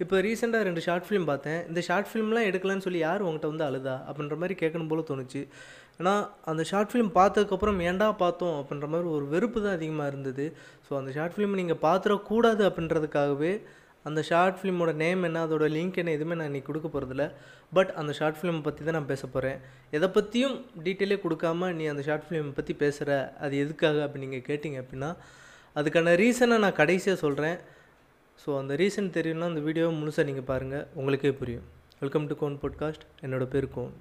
இப்போ ரீசெண்டாக ரெண்டு ஷார்ட் ஃபிலிம் பார்த்தேன். இந்த ஷார்ட் ஃபிலிம்லாம் எடுக்கலான்னு சொல்லி யார் உங்கள்கிட்ட வந்து அழுதா? அப்படின்ற மாதிரி கேட்கணும் போல தோணுச்சு. ஏன்னா அந்த ஷார்ட் ஃபிலிம் பார்த்ததுக்கப்புறம் ஏன்டா பார்த்தோம்? அப்படின்ற மாதிரி ஒரு வெறுப்பு தான் அதிகமாக இருந்தது. ஸோ அந்த ஷார்ட் ஃபிலிம் நீங்கள் பார்த்துடக்கூடாது அப்படின்றதுக்காகவே அந்த ஷார்ட் ஃபிலிமோட நேம் என்ன அதோட லிங்க் என்ன எதுவுமே நான் இன்றைக்கி கொடுக்க போகிறதில்ல பட் அந்த ஷார்ட் ஃபிலிம் பற்றி தான் நான் பேச போகிறேன் எதை பற்றியும் டீட்டெயிலே கொடுக்காம நீ அந்த ஷார்ட் ஃபிலிம் பற்றி பேசுகிற அது எதுக்காக அப்படி நீங்கள் கேட்டிங்க அப்படின்னா அதுக்கான ரீசனை நான் கடைசியாக சொல்கிறேன் ஸோ அந்த ரீசன் தெரியும்னா அந்த வீடியோவை முழுசாக நீங்கள் பாருங்கள் உங்களுக்கே புரியும். வெல்கம் டு கோன் பாட்காஸ்ட் என்னோட பேர் கோன்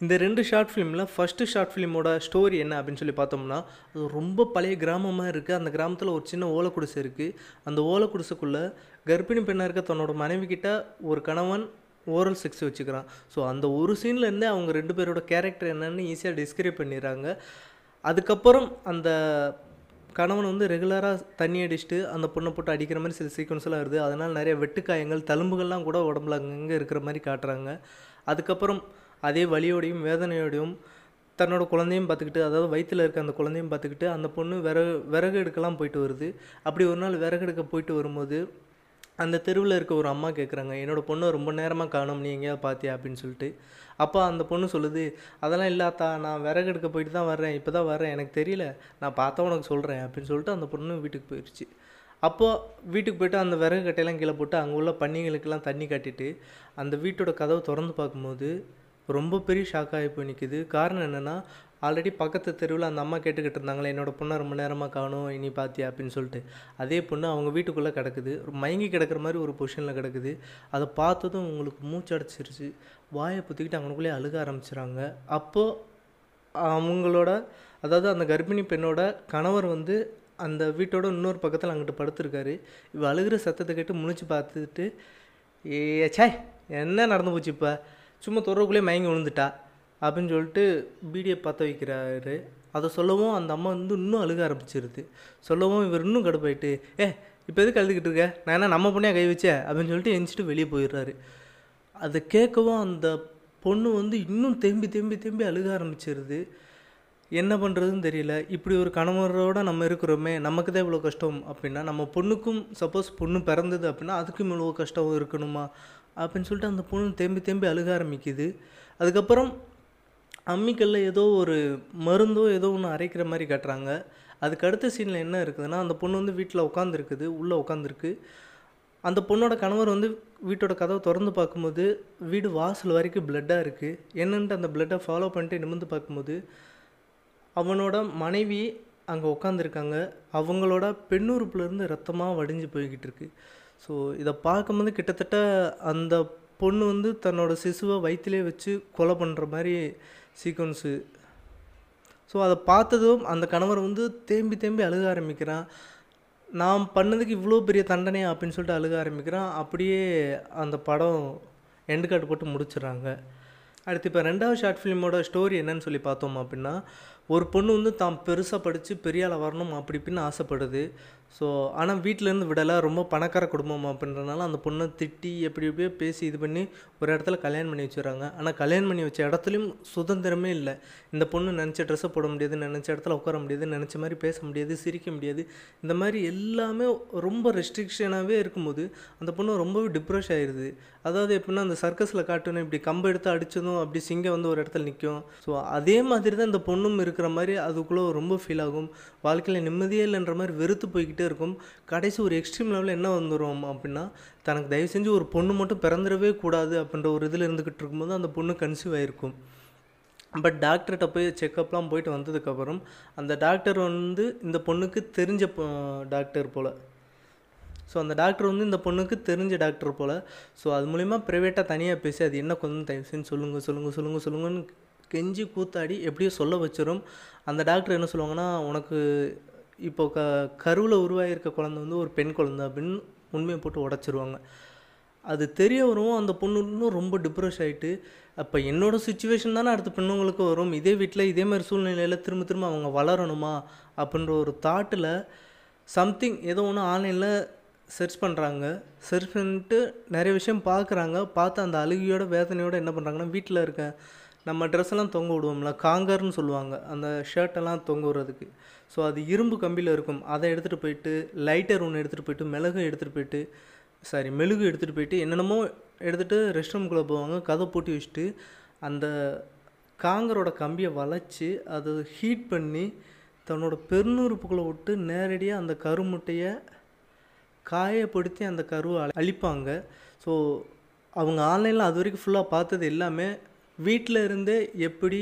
இந்த ரெண்டு ஷார்ட் ஃபிலிமில் ஃபஸ்ட்டு ஷார்ட் ஃபிலிமோட ஸ்டோரி என்ன அப்படின்னு சொல்லி பார்த்தோம்னா அது ரொம்ப பழைய கிராமமாக இருக்குது அந்த கிராமத்தில் ஒரு சின்ன ஓலை குடிசை இருக்குது அந்த ஓலை குடிசைக்குள்ளே கர்ப்பிணி பெண்ணாக இருக்க தன்னோட மனைவி கிட்ட ஒரு கணவன் ஓரல் செக்ஸ் வச்சுக்கிறான். ஸோ அந்த ஒரு சீன்லேருந்தே அவங்க ரெண்டு பேரோட கேரக்டர் என்னன்னு ஈஸியாக டிஸ்கிரைப் பண்ணிடுறாங்க. அதுக்கப்புறம் அந்த கணவன் வந்து ரெகுலராக தண்ணி அடிச்சுட்டு அந்த பொண்ணை போட்டு அடிக்கிற மாதிரி சில சீக்வன்ஸ்லாம் வருது. அதனால் நிறைய வெட்டுக்காயங்கள் தழும்புகள்லாம் கூட உடம்புல அங்கங்கே இருக்கிற மாதிரி காட்டுறாங்க. அதுக்கப்புறம் அதே வலியோடையும் வேதனையோடையும் தன்னோட குழந்தையும் பார்த்துக்கிட்டு அதாவது வயிற்றில் இருக்க அந்த குழந்தையும் பார்த்துக்கிட்டு அந்த பொண்ணு விறகு விறகு எடுக்கலாம் போயிட்டு வருது. அப்படி ஒரு நாள் விறகு எடுக்க போயிட்டு வரும்போது அந்த தெருவில் இருக்க ஒரு அம்மா கேட்குறாங்க என்னோடய பொண்ணை ரொம்ப நேரமாக காணும் நீ எங்கேயாவது பார்த்தியா அப்படின்னு சொல்லிட்டு. அப்போ அந்த பொண்ணு சொல்லுது அதெல்லாம் இல்லாத்தா நான் விறகு எடுக்க போயிட்டு தான் வர்றேன் இப்போ தான் வர்றேன் எனக்கு தெரியல நான் பார்த்தா உனக்கு சொல்கிறேன் அப்படின்னு சொல்லிட்டு அந்த பொண்ணு வீட்டுக்கு போயிடுச்சு அப்போது வீட்டுக்கு போயிட்டு அந்த விறகு கட்டையெல்லாம் கீழே போட்டு அங்கே உள்ள பன்னிகளுக்கெல்லாம் தண்ணி காட்டிட்டு அந்த வீட்டோட கதவை திறந்து பார்க்கும்போது ரொம்ப பெரிய ஷாக் ஆகி போய் நிற்கிது காரணம் என்னென்னா ஆல்ரெடி பக்கத்து தெருவில் அந்த அம்மா கேட்டுக்கிட்டு இருந்தாங்களே என்னோடய பொண்ணை ரொம்ப நேரமாக காணும் இனி பார்த்தியா அப்படின்னு சொல்லிட்டு. அதே பொண்ணு அவங்க வீட்டுக்குள்ளே கிடக்குது. ஒரு மயங்கி கிடக்கிற மாதிரி ஒரு பொசிஷனில் கிடக்குது. அதை பார்த்ததும் உங்களுக்கு மூச்சு அடைச்சிருச்சு. வாயை புத்திக்கிட்டு அவங்களுக்குள்ளே அழுக ஆரம்பிச்சிடுறாங்க. அப்போது அவங்களோட அதாவது அந்த கர்ப்பிணி பெண்ணோட கணவர் வந்து அந்த வீட்டோட இன்னொரு பக்கத்தில் அங்கிட்டு படுத்திருக்காரு. இவ அழுகிற சத்தத்தை கேட்டு முழிச்சு பார்த்துட்டு ஏ சாய் என்ன நடந்து போச்சு இப்போ? சும்மா தொடர்புக்குள்ளே மயங்கி விழுந்துட்டா. அப்படின்னு சொல்லிட்டு பீடியை பற்ற வைக்கிறாரு. அதை சொல்லவும் அந்த அம்மா வந்து இன்னும் அழுக ஆரம்பிச்சிருது. சொல்லவும் இவர் இன்னும் கடுப்பாயிட்டு ஏ இப்போ எதுக்கு அழுதுகிட்டு இருக்க? நான் என்ன நம்ம பொண்ணையாக கை வச்சேன் அப்படின்னு சொல்லிட்டு எந்திச்சிட்டு வெளியே போயிடுறாரு. அதை கேட்கவும் அந்த பொண்ணு வந்து இன்னும் தேம்பி தேம்பி தேம்பி அழுக ஆரம்பிச்சிருது. என்ன பண்ணுறதுன்னு தெரியல. இப்படி ஒரு கணவரோட நம்ம இருக்கிறோமே நமக்கு தான் இவ்வளோ கஷ்டம் அப்படின்னா நம்ம பொண்ணுக்கும் சப்போஸ் பொண்ணு பிறந்தது அப்படின்னா அதுக்கும் இவ்வளோ கஷ்டம் இருக்கணுமா அப்படின்னு சொல்லிட்டு அந்த பொண்ணு தேம்பி தேம்பி அழுக ஆரம்பிக்குது. அதுக்கப்புறம் அம்மிக்கல்ல ஏதோ ஒரு மருந்தோ ஏதோ ஒன்று அரைக்கிற மாதிரி காட்டுறாங்க. அதுக்கு அடுத்த சீனில் என்ன இருக்குதுன்னா அந்த பொண்ணு வந்து வீட்டில் உட்காந்துருக்குது உள்ளே உட்காந்துருக்கு அந்த பொண்ணோட கணவர் வந்து வீட்டோட கதவை திறந்து பார்க்கும்போது வீடு வாசல் வரைக்கும் பிளட்டாக இருக்குது என்னன்ட்டு அந்த பிளட்டை ஃபாலோ பண்ணிட்டு நிமிர்ந்து பார்க்கும்போது அவனோட மனைவி அங்கே உட்காந்துருக்காங்க அவங்களோட பெண்ணுறுப்புலேருந்து ரத்தமாக வடிஞ்சு போய்கிட்டு இருக்கு. ஸோ இதை பார்க்கும்போது கிட்டத்தட்ட அந்த பொண்ணு வந்து தன்னோட சிசுவை வயிற்றிலே வச்சு கொலை பண்ணுற மாதிரி சீக்வன்ஸு. ஸோ அதை பார்த்ததும் அந்த கணவர் வந்து தேம்பி தேம்பி அழுக ஆரம்பிக்கிறான். நாம் பண்ணதுக்கு இவ்வளோ பெரிய தண்டனை அப்படின்னு சொல்லிட்டு அழுக ஆரம்பிக்கிறான். அப்படியே அந்த படம் எண்டு கார்டு போட்டு முடிச்சிடுறாங்க. அடுத்து இப்போ ரெண்டாவது ஷார்ட் ஃபிலிமோட ஸ்டோரி என்னன்னு சொல்லி பார்த்தோம் அப்படின்னா ஒரு பொண்ணு வந்து தான் பெருசாக படித்து பெரிய ஆளாக வரணும் அப்படி இப்படின்னு ஆசைப்படுது. ஸோ ஆனால் வீட்டிலேருந்து விடலை. ரொம்ப பணக்கார குடும்பம் அப்படின்றனால அந்த பொண்ணை திட்டி எப்படி எப்படியோ பேசி இது பண்ணி ஒரு இடத்துல கல்யாணம் பண்ணி வச்சுடுறாங்க. ஆனால் கல்யாணம் பண்ணி வச்ச இடத்துலையும் சுதந்திரமே இல்லை. இந்த பொண்ணு நினச்ச ட்ரெஸ்ஸை போட முடியாது நினச்ச இடத்துல உட்கார முடியாது நினச்ச மாதிரி பேச முடியாது சிரிக்க முடியாது. இந்த மாதிரி எல்லாமே ரொம்ப ரெஸ்ட்ரிக்ஷனாகவே இருக்கும்போது அந்த பொண்ணு ரொம்பவே டிப்ரெஷ் ஆயிடுது அதாவது எப்படின்னா அந்த சர்க்கஸில் காட்டணும் இப்படி கம்பை எடுத்து அடித்ததும் அப்படி சிங்கம் வந்து ஒரு இடத்துல நிற்கும் ஸோ அதே மாதிரி தான் இந்த பொண்ணும் இருக்கிற மாதிரி அதுக்குள்ளே ரொம்ப ஃபீல் ஆகும். வாழ்க்கையில் நிம்மதியே இல்லைன்ற மாதிரி வெறுத்து போய்கிட்டு இருக்கும். கடைசி ஒரு எக்ஸ்ட்ரீம் லெவலில் என்ன வந்துடும் அப்படின்னா தனக்கு தயவு செஞ்சு ஒரு பொண்ணு மட்டும் பிறந்துடவே கூடாது அப்படின்ற ஒரு இதில் இருந்துக்கிட்டு இருக்கும்போது அந்த பொண்ணு கன்சீவ் ஆகிருக்கும் பட் டாக்டர்கிட்ட போய் செக்கப்லாம் போயிட்டு வந்ததுக்கப்புறம் அந்த டாக்டர் வந்து இந்த பொண்ணுக்கு தெரிஞ்ச டாக்டர் போல். ஸோ அந்த டாக்டர் வந்து இந்த பொண்ணுக்கு தெரிஞ்ச டாக்டர் போல். ஸோ அது மூலிமா ப்ரைவேட்டாக தனியாக பேசி அது என்ன கொஞ்சம் தயவு செஞ்சு சொல்லுங்கள் சொல்லுங்கள் சொல்லுங்கள் சொல்லுங்கன்னு கெஞ்சி கூத்தாடி எப்படியோ சொல்ல வச்சிடும் அந்த டாக்டர் என்ன சொல்லுவாங்கன்னா உனக்கு இப்போ க கருவில் உருவாகியிருக்க குழந்தை வந்து ஒரு பெண் குழந்தை அப்படின்னு உண்மையை போட்டு உடச்சிருவாங்க. அது தெரிய வரும். அந்த பொண்ணு இன்னும் ரொம்ப டிப்ரெஷ் ஆகிட்டு அப்போ என்னோடய சுச்சுவேஷன் தானே அடுத்த பெண்ணுங்களுக்கு வரும். இதே வீட்டில் இதே மாதிரி சூழ்நிலையில் திரும்ப திரும்ப அவங்க வளரணுமா அப்படின்ற ஒரு தாட்டில் சம்திங் ஏதோ ஒன்று ஆன்லைனில் சர்ச் பண்ணுறாங்க சர்ச் பண்ணிட்டு நிறைய விஷயம் பார்க்குறாங்க. பார்த்து அந்த அழுகையோட வேதனையோட என்ன பண்ணுறாங்கன்னா வீட்டில் இருக்க நம்ம ட்ரெஸ்ஸெல்லாம் தொங்க விடுவோம்ல காங்கர்னு சொல்லுவாங்க. அந்த ஷர்ட்டெல்லாம் தொங்க விடுறதுக்கு. ஸோ அது இரும்பு கம்பியில் இருக்கும். அதை எடுத்துகிட்டு போயிட்டு லைட்டர் ஒன்று எடுத்துகிட்டு போயிட்டு மிளகு எடுத்துகிட்டு போயிட்டு சாரி மெழுகு எடுத்துகிட்டு போயிட்டு என்னென்னமோ எடுத்துகிட்டு ரெஸ்ட் ரூம்குள்ளே போவாங்க. கதை பூட்டி வச்சுட்டு அந்த காங்கரோட கம்பியை வளைச்சி அதை ஹீட் பண்ணி தன்னோட பெருநூறுப்புக்குள்ளே விட்டு நேரடியாக அந்த கருமுட்டையை காயப்படுத்தி அந்த கருவை அழிப்பாங்க. ஸோ அவங்க ஆன்லைனில் அது வரைக்கும் ஃபுல்லாக பார்த்தது எல்லாமே வீட்டில் இருந்தே எப்படி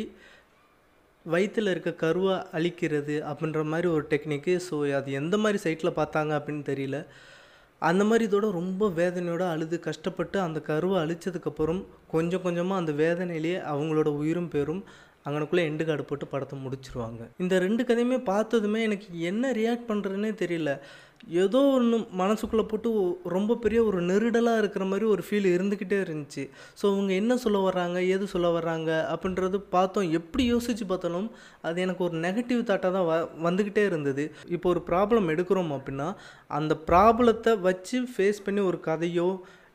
வயிற்றில் இருக்க கருவை அழிக்கிறது அப்படின்ற மாதிரி ஒரு டெக்னிக்கு ஸோ அது எந்த மாதிரி சைட்டில் பார்த்தாங்க அப்படின்னு தெரியல. அந்த மாதிரி இதோட ரொம்ப வேதனையோடு அழுது கஷ்டப்பட்டு அந்த கருவை அழிச்சதுக்கப்புறம் கொஞ்சம் கொஞ்சமாக அந்த வேதனையிலேயே அவங்களோட உயிரும் பெறும். அங்கனுக்குள்ளே எண்டு கார்டு போட்டு படத்தை முடிச்சிருவாங்க. இந்த ரெண்டு கதையுமே பார்த்ததுமே எனக்கு என்ன ரியாக்ட் பண்ணுறதுனே தெரியல. ஏதோ ஒன்று மனசுக்குள்ளே போட்டு ரொம்ப பெரிய ஒரு நெருடலாக இருக்கிற மாதிரி ஒரு ஃபீல் இருந்துக்கிட்டே இருந்துச்சு. ஸோ அவங்க என்ன சொல்ல வர்றாங்க எது சொல்ல வர்றாங்க அப்படின்றது பார்த்தோம். எப்படி யோசித்து பார்த்தாலும் அது எனக்கு ஒரு நெகட்டிவ் தாட்டாக தான் வ வந்துக்கிட்டே இருந்தது. இப்போ ஒரு ப்ராப்ளம் எடுக்கிறோம் அப்படின்னா அந்த ப்ராப்ளத்தை வச்சு ஃபேஸ் பண்ணி ஒரு கதையோ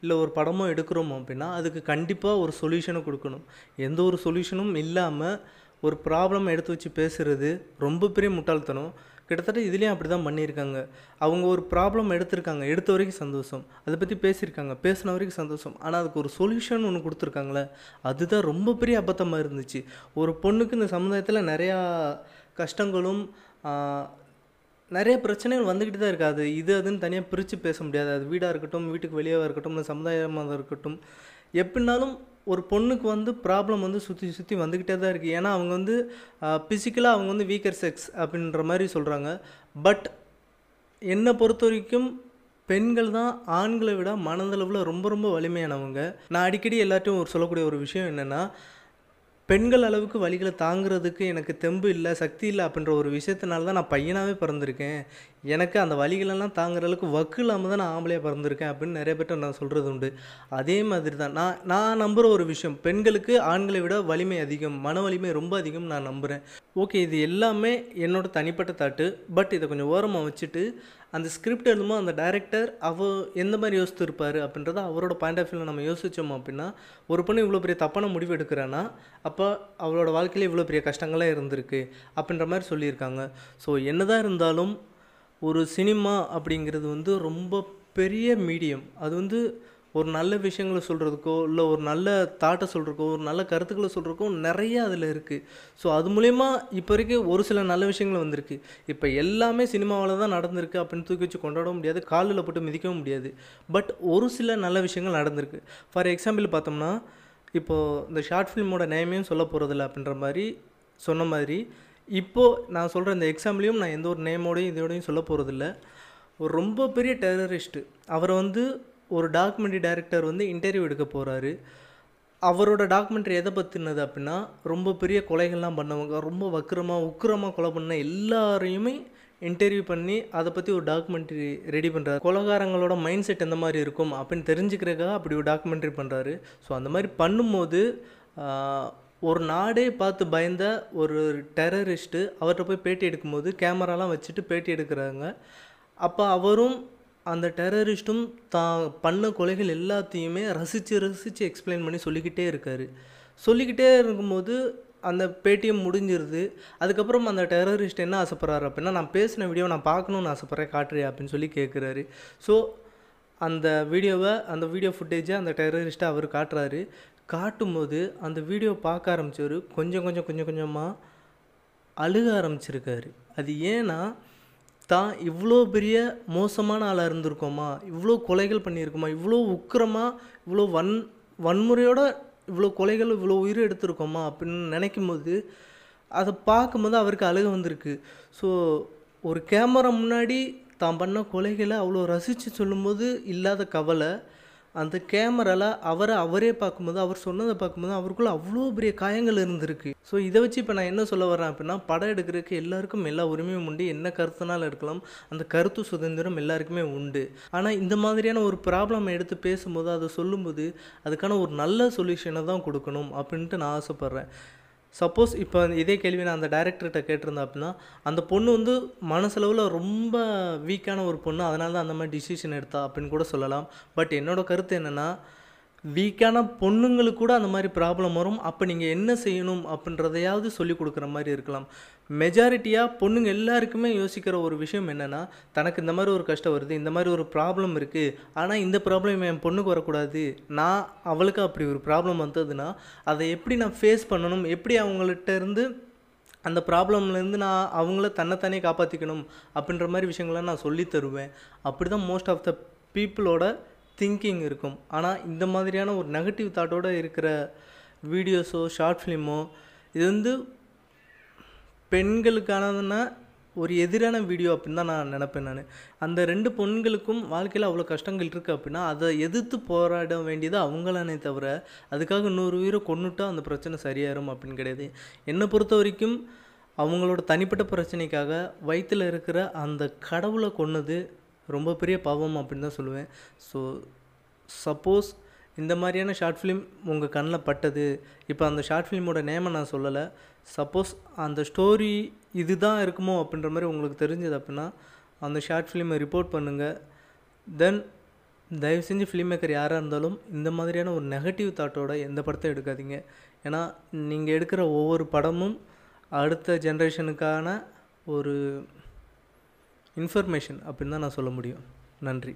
இல்லை ஒரு படமோ எடுக்கிறோமோ அப்படின்னா அதுக்கு கண்டிப்பாக ஒரு சொல்யூஷனை கொடுக்கணும். எந்த ஒரு சொல்யூஷனும் இல்லாமல் ஒரு ப்ராப்ளம் எடுத்து வச்சு பேசுகிறது ரொம்ப பெரிய முட்டாள்தனம். கிட்டத்தட்ட இதுலேயும் அப்படி தான் பண்ணியிருக்காங்க. அவங்க ஒரு ப்ராப்ளம் எடுத்திருக்காங்க. எடுத்த வரைக்கும் சந்தோஷம். அதை பற்றி பேசியிருக்காங்க. பேசின வரைக்கும் சந்தோஷம். ஆனால் அதுக்கு ஒரு சொல்யூஷன் ஒன்று கொடுத்துருக்காங்களே அதுதான் ரொம்ப பெரிய அபத்தமாக இருந்துச்சு. ஒரு பொண்ணுக்கு இந்த சமுதாயத்தில் நிறையா கஷ்டங்களும் நிறைய பிரச்சனைகள் வந்துக்கிட்டு தான் இருக்குது. அது இது அதுன்னு தனியாக பிரித்து பேச முடியாது. அது வீடாக இருக்கட்டும் வீட்டுக்கு வெளியாக இருக்கட்டும் இல்லை சமுதாயமாக இருக்கட்டும். எப்படினாலும் ஒரு பொண்ணுக்கு வந்து ப்ராப்ளம் வந்து சுற்றி சுற்றி வந்துக்கிட்டே தான் இருக்குது. ஏன்னா அவங்க வந்து ஃபிசிக்கலாக அவங்க வந்து வீக்கர் செக்ஸ் அப்படின்ற மாதிரி சொல்கிறாங்க பட் என்னை பொறுத்த வரைக்கும் பெண்கள் தான் ஆண்களை விட மனதளவில் ரொம்ப ரொம்ப வலிமையானவங்க. நான் அடிக்கடி எல்லாத்தையும் ஒரு சொல்லக்கூடிய ஒரு விஷயம் என்னென்னா பெண்கள் அளவுக்கு வலிகளை தாங்குறதுக்கு எனக்கு தெம்பு இல்லை சக்தி இல்லை அப்படின்ற ஒரு விஷயத்தினால தான் நான் பையனாகவே பிறந்திருக்கேன். எனக்கு அந்த வலிகளெல்லாம் தாங்குற அளவுக்கு வக்கு இல்லாமல் தான் நான் ஆம்பளையாக பிறந்திருக்கேன் அப்படின்னு நிறைய பேர்ட்ட நான் சொல்கிறது உண்டு. அதே மாதிரி தான் நான் நான் நம்புகிற ஒரு விஷயம் பெண்களுக்கு ஆண்களை விட வலிமை அதிகம் மன வலிமை ரொம்ப அதிகம் நான் நம்புகிறேன் ஓகே இது எல்லாமே என்னோட தனிப்பட்ட தாட்டு பட் இதை கொஞ்சம் ஓரமாக வச்சுட்டு அந்த ஸ்கிரிப்ட் எழுதுமோ அந்த டைரக்டர் அவ எந்த மாதிரி யோசித்திருப்பாரு அப்படின்றத அவரோட பாயிண்ட் ஆஃப் வியூவில் நம்ம யோசித்தோம் அப்படின்னா ஒரு பொண்ணு இவ்வளோ பெரிய தப்பான முடிவு எடுக்கிறான்னா அப்போ அவளோட வாழ்க்கையில் இவ்வளோ பெரிய கஷ்டங்கள்லாம் இருந்திருக்கு அப்படின்ற மாதிரி சொல்லியிருக்காங்க. ஸோ என்னதான் இருந்தாலும் ஒரு சினிமா அப்படிங்கிறது வந்து ரொம்ப பெரிய மீடியம் அது வந்து ஒரு நல்ல விஷயங்களை சொல்கிறதுக்கோ இல்லை ஒரு நல்ல தாட்டை சொல்கிறக்கோ ஒரு நல்ல கருத்துக்களை சொல்கிறக்கோ நிறைய அதில் இருக்குது ஸோ அது மூலயமா இப்போ வரைக்கும் ஒரு சில நல்ல விஷயங்கள் வந்திருக்கு. இப்போ எல்லாமே சினிமாவில் தான் நடந்திருக்கு அப்படின்னு தூக்கி வச்சு கொண்டாட முடியாது காலில் போட்டு மிதிக்கவும் முடியாது. பட் ஒரு சில நல்ல விஷயங்கள் நடந்திருக்கு. ஃபார் எக்ஸாம்பிள் பார்த்தோம்னா இப்போது இந்த ஷார்ட் ஃபிலிமோட நேமையும் சொல்ல போகிறதில்ல அப்படின்ற மாதிரி சொன்ன மாதிரி இப்போது நான் சொல்கிற இந்த எக்ஸாம்லேயும் நான் எந்த ஒரு நேமோடையும் இதோடையும் சொல்ல போகிறதில்ல ஒரு ரொம்ப பெரிய டெரரிஸ்ட்டு அவரை வந்து ஒரு டாக்குமெண்ட்ரி டைரக்டர் வந்து இன்டர்வியூ எடுக்க போகிறாரு அவரோட டாக்குமெண்ட்ரி எதை பற்றினது அப்படின்னா ரொம்ப பெரிய கொலைகள்லாம் பண்ணவங்க ரொம்ப வக்கிரமாக உக்கிரமாக கொலை பண்ண எல்லாரையுமே இன்டர்வியூ பண்ணி அதை பற்றி ஒரு டாக்குமெண்ட்ரி ரெடி பண்ணுறாரு கொலகாரங்களோட மைண்ட் செட் எந்த மாதிரி இருக்கும் அப்படின்னு தெரிஞ்சுக்கிறக்காக அப்படி ஒரு டாக்குமெண்ட்ரி பண்ணுறாரு ஸோ அந்த மாதிரி பண்ணும்போது ஒரு நாடே பார்த்து பயந்த ஒரு டெரரிஸ்ட்டு அவர்கிட்ட போய் பேட்டி எடுக்கும்போது கேமராலாம் வச்சுட்டு பேட்டி எடுக்கிறாங்க. அப்போ அவரும் அந்த டெரரிஸ்ட்டும் தான் பண்ண கொலைகள் எல்லாத்தையுமே ரசித்து ரசித்து எக்ஸ்பிளைன் பண்ணி சொல்லிக்கிட்டே இருக்கார். சொல்லிக்கிட்டே இருக்கும்போது அந்த பேடிஎம் முடிஞ்சிருது. அதுக்கப்புறம் அந்த டெரரிஸ்ட் என்ன ஆசைப்பட்றாரு அப்படின்னா நான் பேசின வீடியோ நான் பார்க்கணுன்னு ஆசைப்பட்றேன் காட்டுறியா அப்படின்னு சொல்லி கேட்குறாரு ஸோ அந்த வீடியோவை அந்த வீடியோ ஃபுட்டேஜை அந்த டெரரிஸ்ட்டை அவர் காட்டுறாரு. காட்டும்போது அந்த வீடியோ பார்க்க ஆரம்பித்தவர் கொஞ்சம் கொஞ்சம் கொஞ்சம் கொஞ்சமாக அழுக ஆரம்பிச்சிருக்காரு. அது ஏன்னா தான் இவ்வளோ பெரிய மோசமான ஆளாக இருந்திருக்கோமா? இவ்வளோ கொலைகள் பண்ணியிருக்கோமா? இவ்வளோ உக்கிரமாக இவ்வளோ வன் வன்முறையோட இவ்வளோ கொலைகள் இவ்வளோ உயிர் எடுத்திருக்கோமா? அப்படின்னு நினைக்கும் போது அதை பார்க்கும்போது அவருக்கு அழுக வந்திருக்கு. ஸோ ஒரு கேமரா முன்னாடி தான் பண்ண கொலைகளை அவ்வளோ ரசித்து சொல்லும்போது இல்லாத கவலை அந்த கேமரால அவரை அவரே பார்க்கும்போது அவர் சொன்னதை பார்க்கும்போது அவருக்குள்ள அவ்வளோ பெரிய காயங்கள் இருந்திருக்கு. ஸோ இதை வச்சு இப்போ நான் என்ன சொல்ல வரேன் அப்படின்னா படம் எடுக்கிறதுக்கு எல்லாருக்கும் எல்லா உரிமையும் உண்டு. என்ன கருத்துனாலும் எடுக்கலாம். அந்த கருத்து சுதந்திரம் எல்லாருக்குமே உண்டு. ஆனால் இந்த மாதிரியான ஒரு ப்ராப்ளம் எடுத்து பேசும்போது அதை சொல்லும்போது அதுக்கான ஒரு நல்ல சொல்யூஷனை தான் கொடுக்கணும் அப்படின்ட்டு நான் ஆசைப்பட்றேன். சப்போஸ் இப்போ இதே கேள்வி நான் அந்த டைரக்டர்கிட்ட கேட்டிருந்தேன் அப்படின்னா அந்த பொண்ணு வந்து மனசளவில் ரொம்ப வீக்கான ஒரு பொண்ணு அதனால தான் அந்த மாதிரி டிசிஷன் எடுத்தா அப்படின்னு கூட சொல்லலாம். பட் என்னோடய கருத்து என்னென்னா வீக்கான பொண்ணுங்களுக்கு கூட அந்த மாதிரி ப்ராப்ளம் வரும். அப்போ நீங்கள் என்ன செய்யணும் அப்படின்றதையாவது சொல்லி கொடுக்குற மாதிரி இருக்கலாம். மெஜாரிட்டியாக பொண்ணுங்க எல்லாருக்குமே யோசிக்கிற ஒரு விஷயம் என்னென்னா தனக்கு இந்த மாதிரி ஒரு கஷ்டம் வருது இந்த மாதிரி ஒரு ப்ராப்ளம் இருக்குது ஆனால் இந்த ப்ராப்ளம் என் பொண்ணுக்கு வரக்கூடாது. நான் அவளுக்கு அப்படி ஒரு ப்ராப்ளம் வந்ததுன்னா அதை எப்படி நான் ஃபேஸ் பண்ணணும்? எப்படி அவங்கள்ட்ட இருந்து அந்த ப்ராப்ளம்லேருந்து நான் அவங்கள தன்னைத்தானே காப்பாற்றிக்கணும் அப்படின்ற மாதிரி விஷயங்களை நான் சொல்லி தருவேன். அப்படி தான் மோஸ்ட் ஆஃப் த பீப்புளோட திங்கிங் இருக்கும். ஆனால் இந்த மாதிரியான ஒரு நெகட்டிவ் தாட்டோடு இருக்கிற வீடியோஸோ ஷார்ட் ஃபிலிமோ இது வந்து பெண்களுக்கானதுன்னா ஒரு எதிரான வீடியோ அப்படின்னு தான் நான் நினப்பேன் நான். அந்த ரெண்டு பொண்களுக்கும் வாழ்க்கையில் அவ்வளோ கஷ்டங்கள் இருக்குது அப்படின்னா அதை எதிர்த்து போராட வேண்டியது அவங்களானே தவிர அதுக்காக நூறு உயிரை கொண்டுட்டால் அந்த பிரச்சனை சரியாயிரும் அப்படின்னு கிடையாது. என்னை பொறுத்த வரைக்கும் அவங்களோட தனிப்பட்ட பிரச்சனைக்காக வயிற்றில் இருக்கிற அந்த கடவுளை கொன்னது ரொம்ப பெரிய பாவம் அப்படின்னு தான் சொல்லுவேன். ஸோ சப்போஸ் இந்த மாதிரியான ஷார்ட் ஃபிலிம் உங்கள் கண்ணில் பட்டது. இப்போ அந்த ஷார்ட் ஃபிலிமோட நேமை நான் சொல்லலை. சப்போஸ் அந்த ஸ்டோரி இதுதான் இருக்குமோ அப்படின்ற மாதிரி உங்களுக்கு தெரிஞ்சது அப்படின்னா அந்த ஷார்ட் ஃபிலிமை ரிப்போர்ட் பண்ணுங்கள் தென் தயவு செஞ்சு ஃபிலிம் மேக்கர் யாராக இருந்தாலும் இந்த மாதிரியான ஒரு நெகட்டிவ் தாட்டோட எந்த படத்தை எடுக்காதீங்க. ஏன்னா நீங்கள் எடுக்கிற ஒவ்வொரு படமும் அடுத்த ஜென்ரேஷனுக்கான ஒரு இன்ஃபர்மேஷன் அப்படின்னு தான் நான் சொல்ல முடியும். நன்றி.